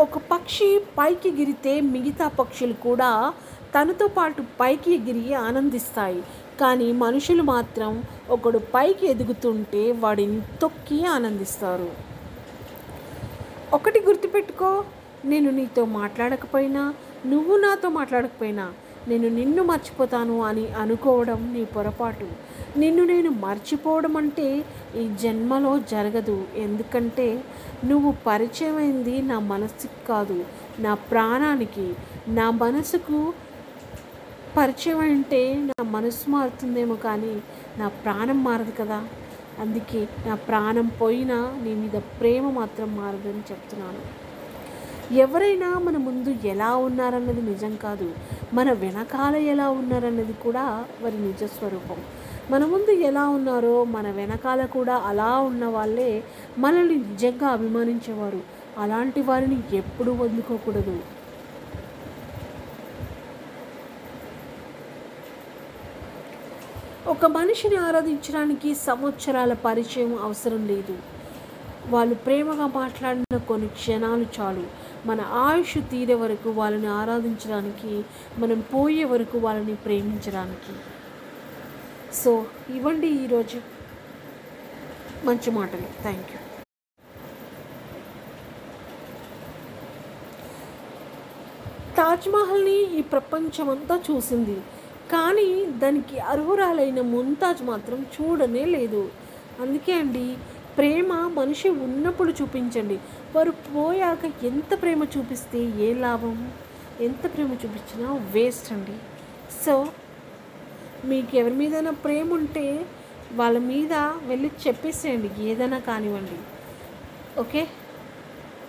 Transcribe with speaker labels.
Speaker 1: ఒక పక్షి పైకి ఎగిరితే మిగతా పక్షులు కూడా తనతో పాటు పైకి ఎగిరి ఆనందిస్తాయి. కానీ మనుషులు మాత్రం ఒకడు పైకి ఎదుగుతుంటే వాడిని తొక్కి ఆనందిస్తారు. ఒకటి గుర్తుపెట్టుకో నేను నీతో మాట్లాడకపోయినా నువ్వు నాతో మాట్లాడకపోయినా నేను నిన్ను మర్చిపోతాను అని అనుకోవడం నీ పొరపాటు. నిన్ను నేను మర్చిపోవడం అంటే ఈ జన్మలో జరగదు. ఎందుకంటే నువ్వు పరిచయమైంది నా మనసుకు కాదు నా ప్రాణానికి. నా మనసుకు పరిచయం అంటే నా మనసు మారుతుందేమో కానీ నా ప్రాణం మారదు కదా. అందుకే నా ప్రాణం పోయినా నీ మీద ప్రేమ మాత్రం మారదని చెప్తున్నాను. ఎవరైనా మన ముందు ఎలా ఉన్నారన్నది నిజం కాదు. మన వెనకాల ఎలా ఉన్నారన్నది కూడా వారి నిజ స్వరూపం. మన ముందు ఎలా ఉన్నారో మన వెనకాల కూడా అలా ఉన్న వాళ్ళే మనల్ని నిజంగా అభిమానించేవారు. అలాంటి వారిని ఎప్పుడూ వదులుకోకూడదు. ఒక మనిషిని ఆరాధించడానికి సంవత్సరాల పరిచయం అవసరం లేదు. వాళ్ళు ప్రేమగా మాట్లాడిన కొన్ని క్షణాలు చాలు. మన ఆయుష్ తీరే వరకు వాళ్ళని ఆరాధించడానికి మనం పోయే వరకు వాళ్ళని ప్రేమించడానికి. సో ఇవ్వండి ఈరోజు మంచి మాటలు. థ్యాంక్ యూ తాజ్మహల్ని ఈ ప్రపంచమంతా చూసింది. కానీ దానికి అర్హురాలైన ముంతాజ్ మాత్రం చూడనే లేదు. అందుకే అండి ప్రేమ మనిషి ఉన్నప్పుడు చూపించండి. వారు పోయాక ఎంత ప్రేమ చూపిస్తే ఏ లాభం? ఎంత ప్రేమ చూపించినా వేస్ట్ అండి. సో మీకు ఎవరి మీదైనా ప్రేమ ఉంటే వాళ్ళ మీద వెళ్ళి చెప్పేసేయండి. ఏదైనా కానివ్వండి. ఓకే?